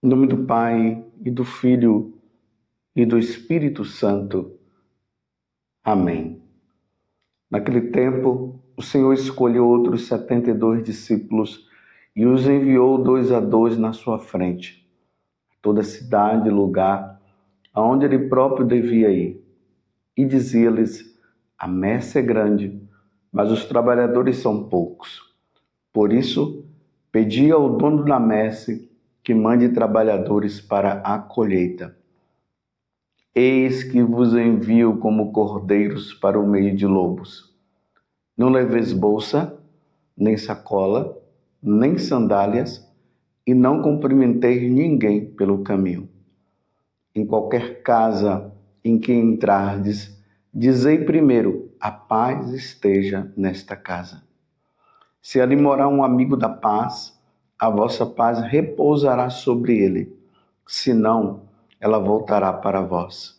Em nome do Pai, e do Filho, e do Espírito Santo. Amém. Naquele tempo, o Senhor escolheu outros setenta e dois discípulos e os enviou dois a dois na sua frente, a toda cidade e lugar aonde ele próprio devia ir. E dizia-lhes: A messe é grande, mas os trabalhadores são poucos. Por isso, pedi ao dono da messe que mande trabalhadores para a colheita. Eis que vos envio como cordeiros para o meio de lobos. Não leveis bolsa, nem sacola, nem sandálias, e não cumprimenteis ninguém pelo caminho. Em qualquer casa em que entrardes, dizei primeiro: a paz esteja nesta casa. Se ali morar um amigo da paz, a vossa paz repousará sobre ele, senão ela voltará para vós.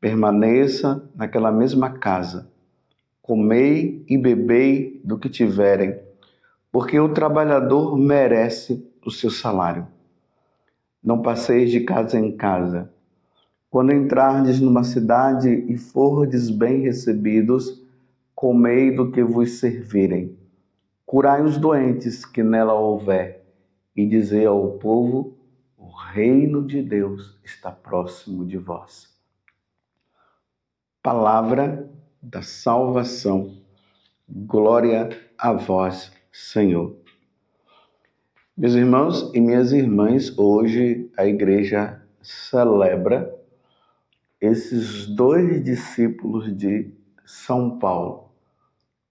Permaneça naquela mesma casa, comei e bebei do que tiverem, porque o trabalhador merece o seu salário. Não passeis de casa em casa. Quando entrardes numa cidade e fordes bem recebidos, comei do que vos servirem Curai os doentes que nela houver, e dizei ao povo: o reino de Deus está próximo de vós. Palavra da salvação. Glória a vós, Senhor. Meus irmãos e minhas irmãs, hoje a igreja celebra esses dois discípulos de São Paulo,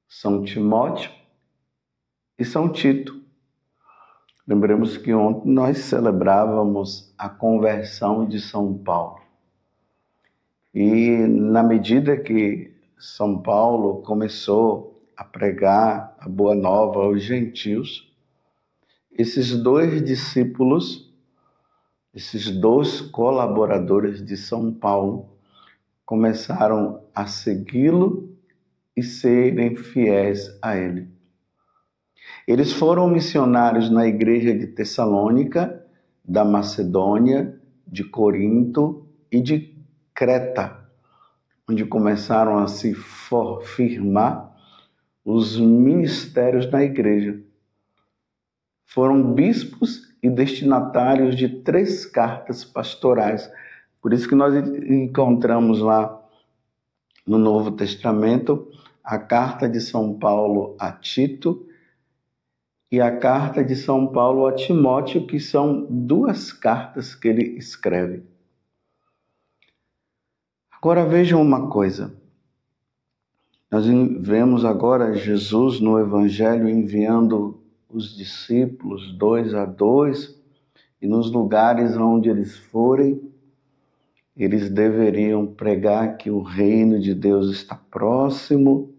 São Timóteo e São Tito. Lembremos que ontem nós celebrávamos a conversão de São Paulo. E na medida que São Paulo começou a pregar a boa nova aos gentios, esses dois discípulos, esses dois colaboradores de São Paulo, começaram a segui-lo e serem fiéis a ele. Eles foram missionários na igreja de Tessalônica, da Macedônia, de Corinto e de Creta, onde começaram a se firmar os ministérios da igreja. Foram bispos e destinatários de três cartas pastorais. Por isso que nós encontramos lá no Novo Testamento a carta de São Paulo a Tito e a carta de São Paulo a Timóteo, que são duas cartas que ele escreve. Agora vejam uma coisa. Nós vemos agora Jesus no Evangelho enviando os discípulos dois a dois, e nos lugares onde eles forem, eles deveriam pregar que o reino de Deus está próximo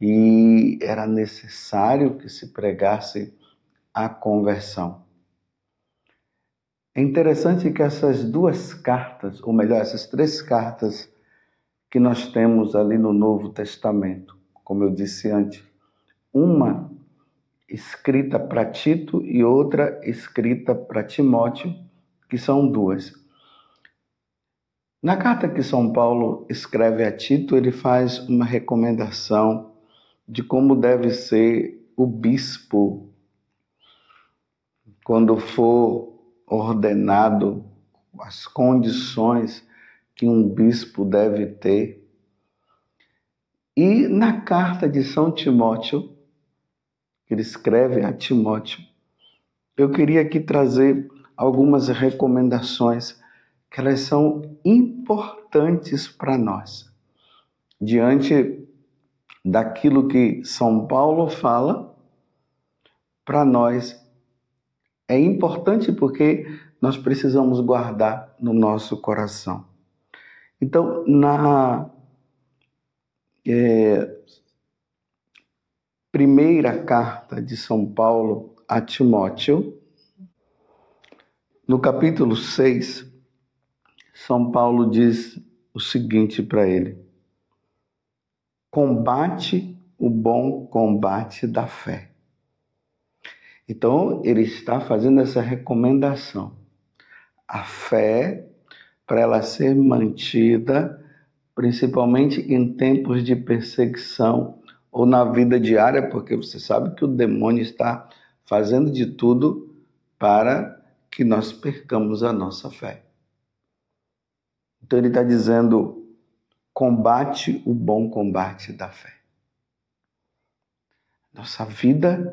e era necessário que se pregasse a conversão. É interessante que essas duas cartas, ou melhor, essas três cartas que nós temos ali no Novo Testamento, como eu disse antes, uma escrita para Tito e outra escrita para Timóteo, que são duas. Na carta que São Paulo escreve a Tito, ele faz uma recomendação de como deve ser o bispo quando for ordenado, as condições que um bispo deve ter. E na carta de São Timóteo, que ele escreve a Timóteo, eu queria aqui trazer algumas recomendações que elas são importantes para nós. Diante daquilo que São Paulo fala, para nós é importante porque nós precisamos guardar no nosso coração. Então, na é, primeira carta de São Paulo a Timóteo, no capítulo 6, São Paulo diz o seguinte para ele: combate o bom combate da fé. Então, ele está fazendo essa recomendação. A fé, para ela ser mantida, principalmente em tempos de perseguição ou na vida diária, porque você sabe que o demônio está fazendo de tudo para que nós percamos a nossa fé. Então ele está dizendo: combate o bom combate da fé. Nossa vida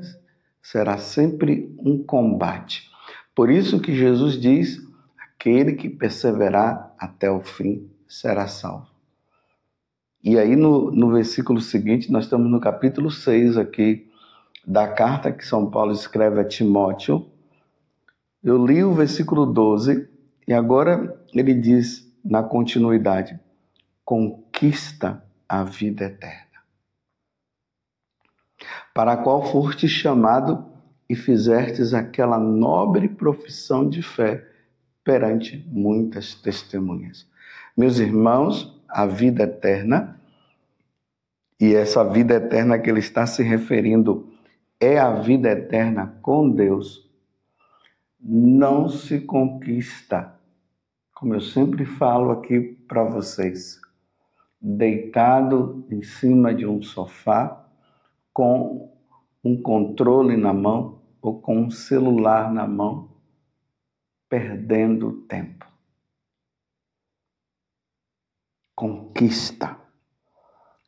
será sempre um combate. Por isso que Jesus diz: aquele que perseverar até o fim será salvo. E aí no, no versículo seguinte, nós estamos no capítulo 6 aqui da carta que São Paulo escreve a Timóteo. Eu li o versículo 12 e agora ele diz na continuidade: conquista a vida eterna para a qual foste chamado e fizestes aquela nobre profissão de fé perante muitas testemunhas. Meus irmãos, a vida eterna, e essa vida eterna que ele está se referindo é a vida eterna com Deus, não se conquista, como eu sempre falo aqui para vocês, deitado em cima de um sofá com um controle na mão ou com um celular na mão, perdendo tempo. Conquista.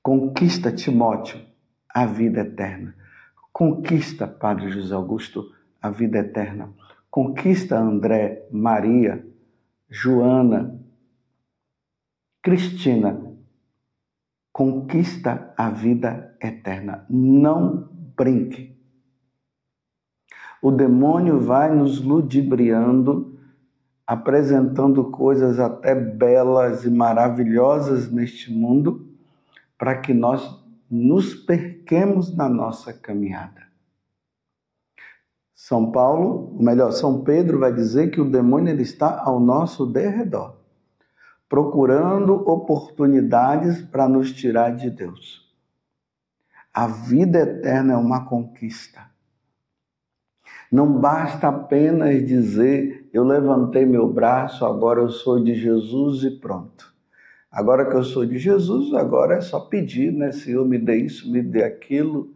Conquista, Timóteo, a vida eterna. Conquista, Padre José Augusto, a vida eterna. Conquista, André, Maria, Joana, Cristina, conquista a vida eterna. Não brinque. O demônio vai nos ludibriando, apresentando coisas até belas e maravilhosas neste mundo, para que nós nos perquemos na nossa caminhada. São Paulo, melhor, São Pedro vai dizer que o demônio ele está ao nosso derredor procurando oportunidades para nos tirar de Deus. A vida eterna é uma conquista. Não basta apenas dizer, eu levantei meu braço, agora eu sou de Jesus e pronto. Agora que eu sou de Jesus, agora é só pedir, né? Senhor, me dê isso, me dê aquilo.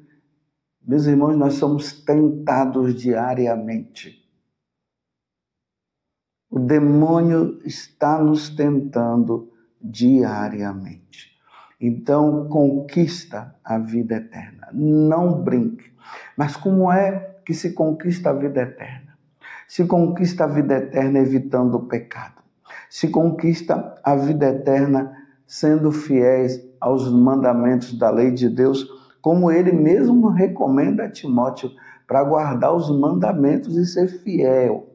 Meus irmãos, nós somos tentados diariamente o demônio está nos tentando diariamente. Então, conquista a vida eterna. Não brinque. Mas como é que se conquista a vida eterna? Se conquista a vida eterna evitando o pecado. Se conquista a vida eterna sendo fiéis aos mandamentos da lei de Deus, como ele mesmo recomenda a Timóteo para guardar os mandamentos e ser fiel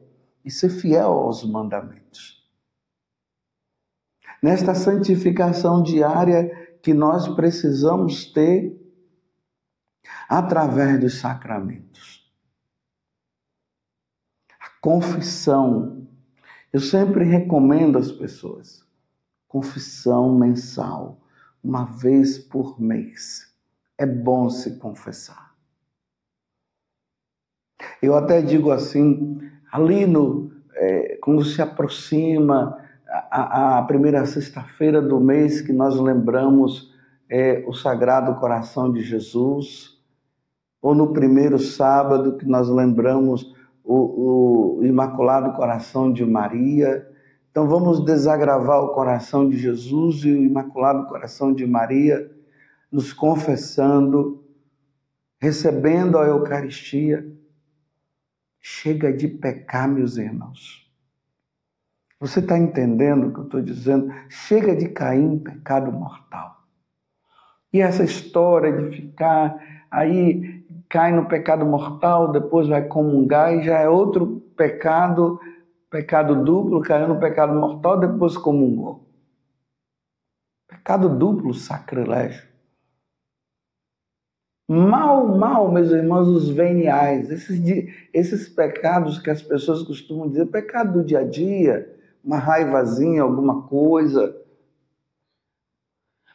e ser fiel aos mandamentos. Nesta santificação diária que nós precisamos ter através dos sacramentos. A confissão. Eu sempre recomendo às pessoas confissão mensal, uma vez por mês. É bom se confessar. Eu até digo assim, ali no, é, quando se aproxima a, a primeira sexta-feira do mês que nós lembramos é, o Sagrado Coração de Jesus, ou no primeiro sábado que nós lembramos o, o Imaculado Coração de Maria. Então vamos desagravar o coração de Jesus e o Imaculado Coração de Maria, nos confessando, recebendo a Eucaristia Chega de pecar, meus irmãos. Você está entendendo o que eu estou dizendo? Chega de cair em pecado mortal. E essa história de ficar aí, cai no pecado mortal, depois vai comungar e já é outro pecado, pecado duplo, caiu no pecado mortal, depois comungou. Pecado duplo, sacrilégio. Mal, mal, meus irmãos, os veniais, esses, esses pecados que as pessoas costumam dizer, pecado do dia a dia, uma raivazinha, alguma coisa.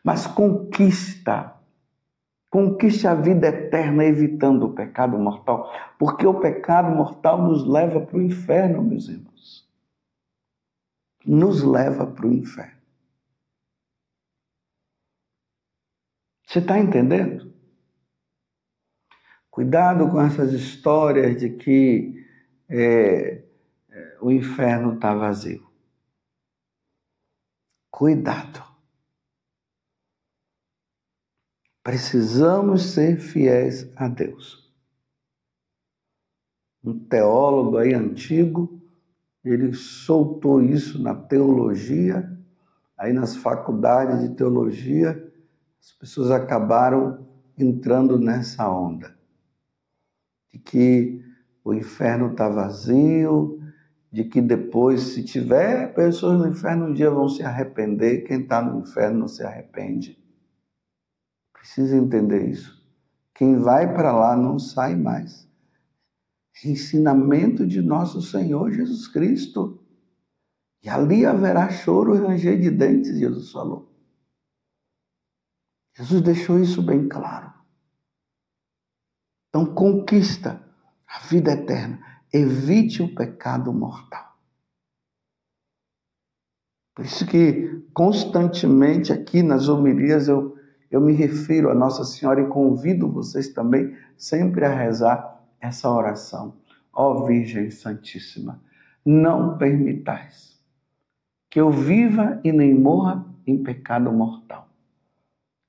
Mas conquista, conquiste a vida eterna evitando o pecado mortal, porque o pecado mortal nos leva para o inferno, meus irmãos. nos leva para o inferno. Você está entendendo? Cuidado com essas histórias de que é, o inferno está vazio. Cuidado. Precisamos ser fiéis a Deus. Um teólogo aí antigo, ele soltou isso na teologia, aí nas faculdades de teologia, as pessoas acabaram entrando nessa onda de que o inferno está vazio, de que depois, se tiver pessoas no inferno, um dia vão se arrepender, quem está no inferno não se arrepende. Precisa entender isso. Quem vai para lá não sai mais. Ensinamento de nosso Senhor Jesus Cristo. E ali haverá choro e ranger de dentes, Jesus falou. Jesus deixou isso bem claro. Então, conquista a vida eterna. Evite o pecado mortal. Por isso que constantemente aqui nas homilias eu eu me refiro a Nossa Senhora e convido vocês também sempre a rezar essa oração. Ó Virgem Santíssima, não permitais que eu viva e nem morra em pecado mortal.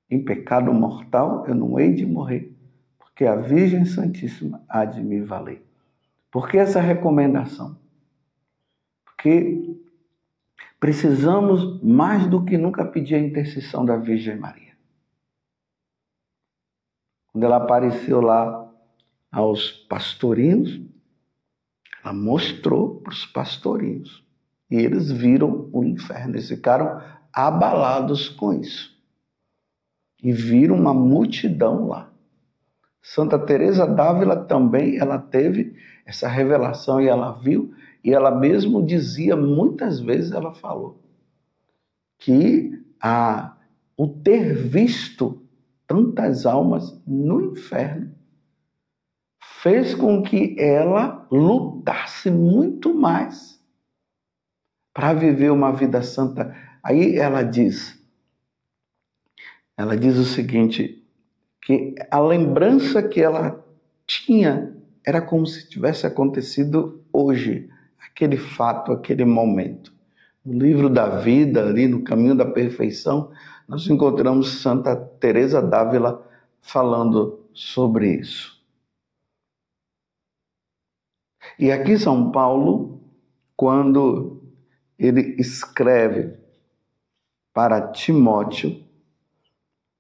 Em pecado mortal eu não hei de morrer, porque a Virgem Santíssima há de me valer. Por que essa recomendação? Porque precisamos mais do que nunca pedir a intercessão da Virgem Maria. Quando ela apareceu lá aos pastorinhos, ela mostrou para os pastorinhos. E eles viram o inferno, eles ficaram abalados com isso. E viram uma multidão lá. Santa Teresa d'Ávila também, ela teve essa revelação e ela viu, e ela mesmo dizia, muitas vezes ela falou, que a, o ter visto tantas almas no inferno, fez com que ela lutasse muito mais para viver uma vida santa. Aí ela diz, ela diz o seguinte, que a lembrança que ela tinha era como se tivesse acontecido hoje, aquele fato, aquele momento. No livro da vida, ali no caminho da perfeição, nós encontramos Santa Teresa d'Ávila falando sobre isso. E aqui São Paulo, quando ele escreve para Timóteo,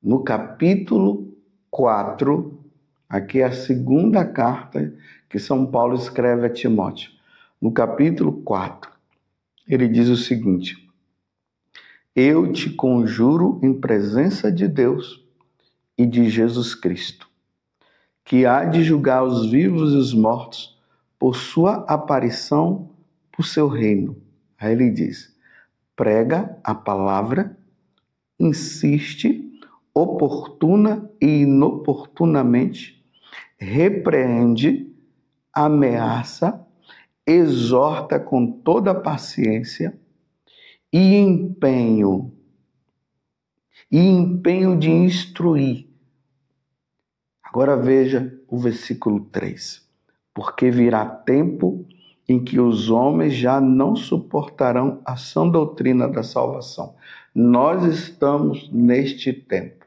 no capítulo 4, aqui é a segunda carta que São Paulo escreve a Timóteo. No capítulo 4, ele diz o seguinte: eu te conjuro em presença de Deus e de Jesus Cristo, que há de julgar os vivos e os mortos por sua aparição por seu reino. Aí ele diz: prega a palavra, insiste oportuna e inoportunamente, repreende, ameaça, exorta com toda paciência e empenho, e empenho de instruir. Agora veja o versículo 3. Porque virá tempo em que os homens já não suportarão a sã doutrina da salvação. Nós estamos neste tempo.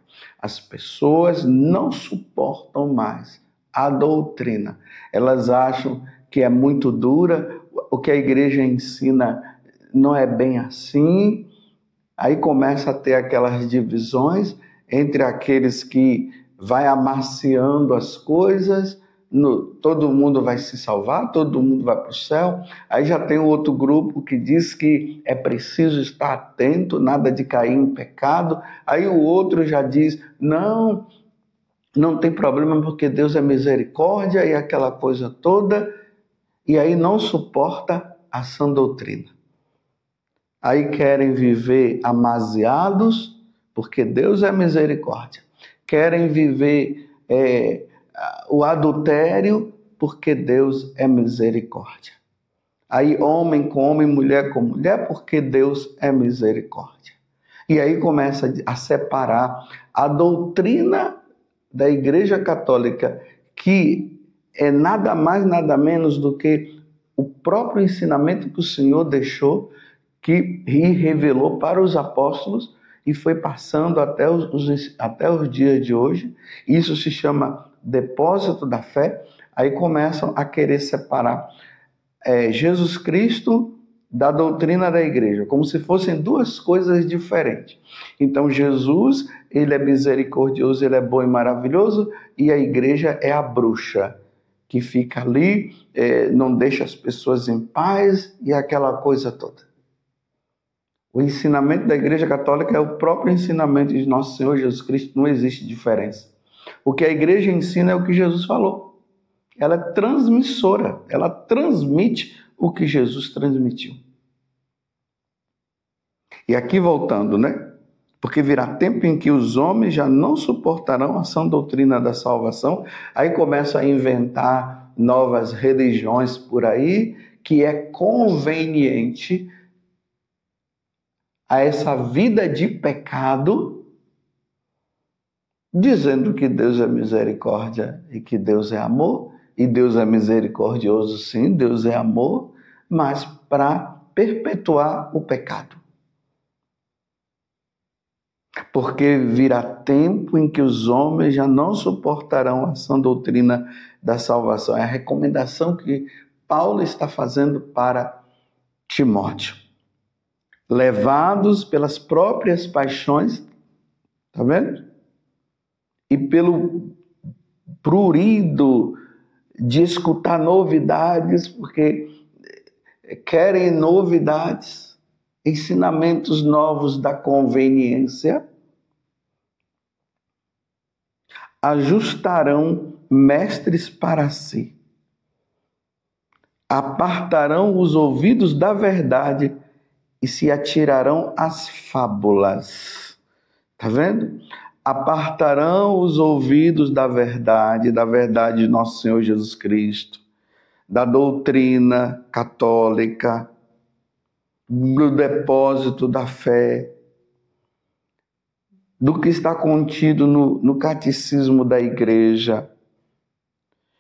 As pessoas não suportam mais a doutrina. Elas acham que é muito dura, o que a igreja ensina não é bem assim. Aí começa a ter aquelas divisões entre aqueles que vai amaciando as coisas, no, todo mundo vai se salvar, todo mundo vai para o céu. Aí já tem outro grupo que diz que é preciso estar atento, nada de cair em pecado. Aí o outro já diz: não, não tem problema porque Deus é misericórdia e aquela coisa toda. E aí não suporta a sã doutrina aí querem viver amaziados, porque Deus é misericórdia. Querem viver é, o adultério, porque Deus é misericórdia. Aí, homem com homem, mulher com mulher, porque Deus é misericórdia. E aí começa a separar a doutrina da Igreja Católica, que é nada mais, nada menos do que o próprio ensinamento que o Senhor deixou, que revelou para os apóstolos e foi passando até os, até os dias de hoje. Isso se chama depósito da fé. Aí começam a querer separar é, Jesus Cristo da doutrina da igreja, como se fossem duas coisas diferentes. Então Jesus, ele é misericordioso, ele é bom e maravilhoso, e a igreja é a bruxa que fica ali, é, não deixa as pessoas em paz e aquela coisa toda. O ensinamento da Igreja Católica é o próprio ensinamento de nosso Senhor Jesus Cristo, não existe diferença. O que a igreja ensina é o que Jesus falou ela é transmissora, ela transmite o que Jesus transmitiu. E aqui voltando, né? Porque virá tempo em que os homens já não suportarão a sã doutrina da salvação, aí começam a inventar novas religiões por aí, que é conveniente a essa vida de pecado, dizendo que Deus é misericórdia e que Deus é amor, e Deus é misericordioso, sim, Deus é amor, mas para perpetuar o pecado. Porque virá tempo em que os homens já não suportarão a sã doutrina da salvação. É a recomendação que Paulo está fazendo para Timóteo. Levados pelas próprias paixões, tá vendo? E pelo prurido de escutar novidades, porque querem novidades, ensinamentos novos da conveniência, ajustarão mestres para si, apartarão os ouvidos da verdade e se atirarão às fábulas. Tá vendo? Apartarão os ouvidos da verdade, da verdade de nosso Senhor Jesus Cristo, da doutrina católica, do depósito da fé, do que está contido no, no catecismo da igreja.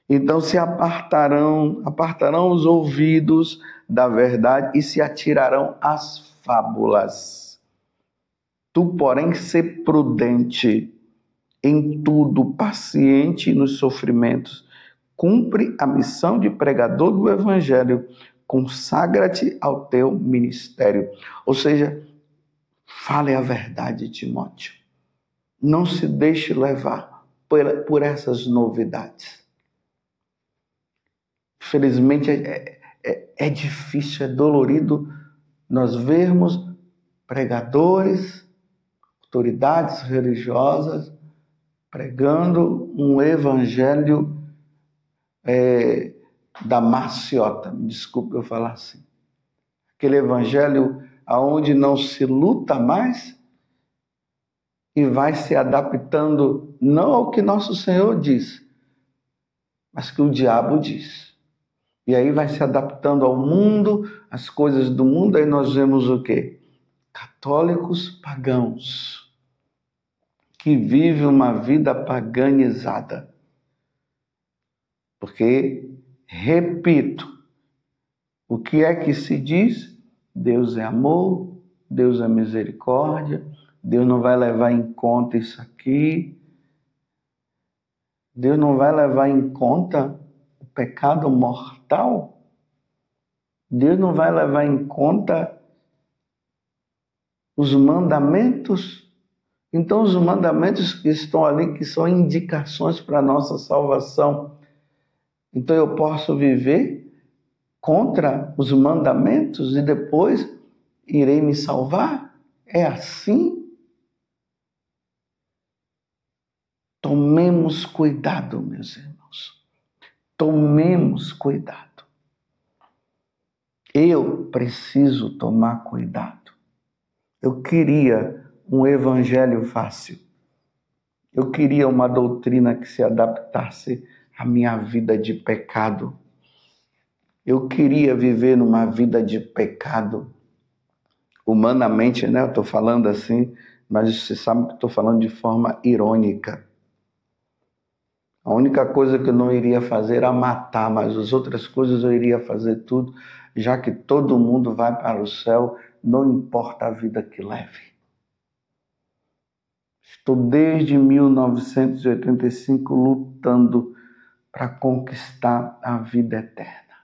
Então se apartarão, apartarão os ouvidos da verdade e se atirarão às fábulas. Tu, porém, ser prudente em tudo, paciente nos sofrimentos. Cumpre a missão de pregador do Evangelho. Consagra-te ao teu ministério. Ou seja, fale a verdade, Timóteo. Não se deixe levar por, essas novidades. Felizmente é, é, é difícil, é dolorido nós vermos pregadores autoridades religiosas pregando um evangelho é, da maciota, desculpe eu falar assim. Aquele evangelho aonde não se luta mais e vai se adaptando não ao que nosso Senhor diz, mas que o diabo diz. E aí vai se adaptando ao mundo, às coisas do mundo, aí nós vemos o quê? Católicos pagãos que vive uma vida paganizada. Porque, repito, o que é que se diz? Deus é amor, Deus é misericórdia, Deus não vai levar em conta isso aqui. Deus não vai levar em conta o pecado mortal. Deus não vai levar em conta os mandamentos então, os mandamentos que estão ali, que são indicações para a nossa salvação. Então, eu posso viver contra os mandamentos e depois irei me salvar? É assim? Tomemos cuidado, meus irmãos. Tomemos cuidado. Eu preciso tomar cuidado. Eu queria um evangelho fácil. Eu queria uma doutrina que se adaptasse à minha vida de pecado. Eu queria viver numa vida de pecado. Humanamente, né? Eu estou falando assim, mas você sabe que estou falando de forma irônica. A única coisa que eu não iria fazer era matar, mas as outras coisas eu iria fazer tudo, já que todo mundo vai para o céu, não importa a vida que leve. Estou desde 1985 lutando para conquistar a vida eterna.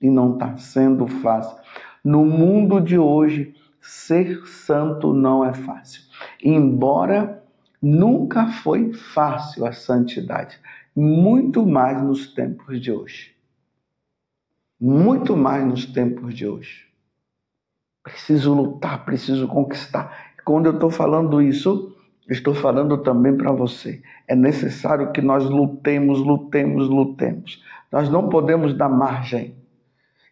E não está sendo fácil. No mundo de hoje, ser santo não é fácil. Embora nunca foi fácil a santidade, muito mais nos tempos de hoje. Muito mais nos tempos de hoje. Preciso lutar, preciso conquistar. Quando eu estou falando isso, Estou falando também para você. É necessário que nós lutemos, lutemos, lutemos. Nós não podemos dar margem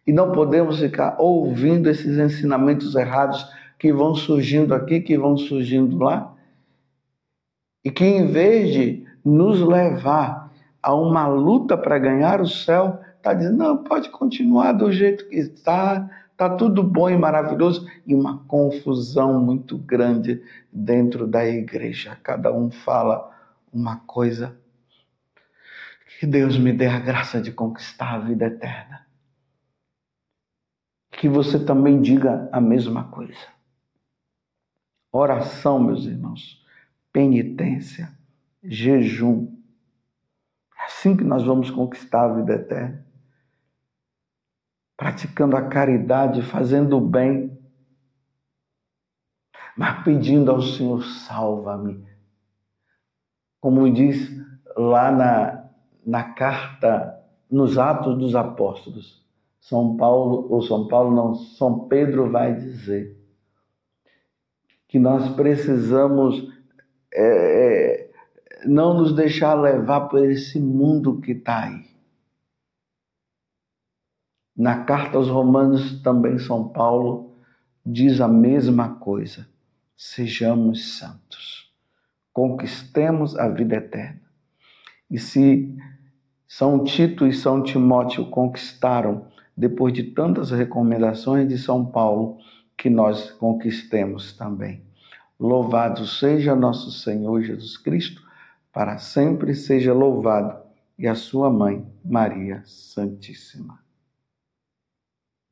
e não podemos ficar ouvindo esses ensinamentos errados que vão surgindo aqui, que vão surgindo lá, e que em vez de nos levar a uma luta para ganhar o céu, está dizendo: não, pode continuar do jeito que está, Está tudo bom e maravilhoso e uma confusão muito grande dentro da igreja. Cada um fala uma coisa. Que Deus me dê a graça de conquistar a vida eterna. Que você também diga a mesma coisa. Oração, meus irmãos, penitência, jejum. É assim que nós vamos conquistar a vida eterna praticando a caridade, fazendo o bem, mas pedindo ao Senhor: salva-me. Como diz lá na, na carta, nos Atos dos Apóstolos, São Paulo, ou São Paulo não, São Pedro vai dizer que nós precisamos é, é, não nos deixar levar por esse mundo que está aí. Na carta aos Romanos, também São Paulo diz a mesma coisa. Sejamos santos. Conquistemos a vida eterna. E se São Tito e São Timóteo conquistaram, depois de tantas recomendações de São Paulo, que nós conquistemos também. Louvado seja nosso Senhor Jesus Cristo, para sempre seja louvado, e a sua mãe, Maria Santíssima.